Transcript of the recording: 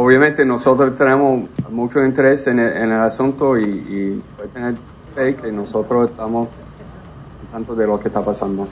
obviamente nosotros tenemos mucho interés en el, en el asunto y, y puede tener fe que nosotros estamos tanto de lo que está pasando.